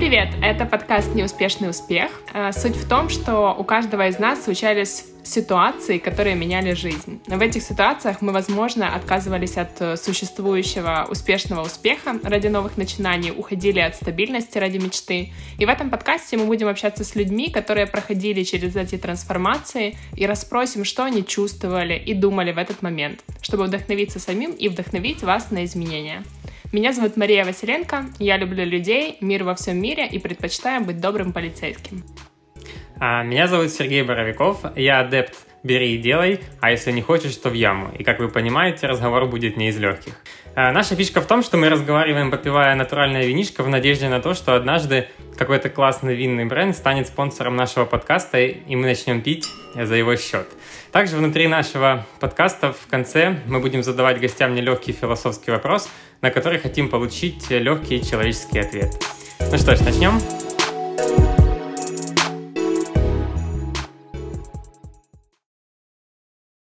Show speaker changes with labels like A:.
A: привет! Это подкаст «Неуспешный успех». Э, суть в том, что у каждого из нас случались ситуации, которые меняли жизнь. В этих ситуациях мы, возможно, отказывались от э, существующего успешного успеха ради новых начинаний, уходили от стабильности ради мечты. И в этом подкасте мы будем общаться с людьми, которые проходили через эти трансформации, и расспросим, что они чувствовали и думали в этот момент, чтобы вдохновиться самим и вдохновить вас на изменения. Меня зовут Мария Василенко, я люблю людей, мир во всем мире и предпочитаю быть добрым полицейским.
B: А, меня зовут Сергей Боровиков, я адепт «бери и делай», а если не хочешь, то в яму. И, как вы понимаете, разговор будет не из легких. А, наша фишка в том, что мы разговариваем, попивая натуральное винишко, в надежде на то, что однажды какой-то классный винный бренд станет спонсором нашего подкаста, и мы начнем пить за его счет. Также внутри нашего подкаста в конце мы будем задавать гостям нелегкий философский вопрос, на который хотим получить легкий человеческий ответ. Ну что ж, начнем?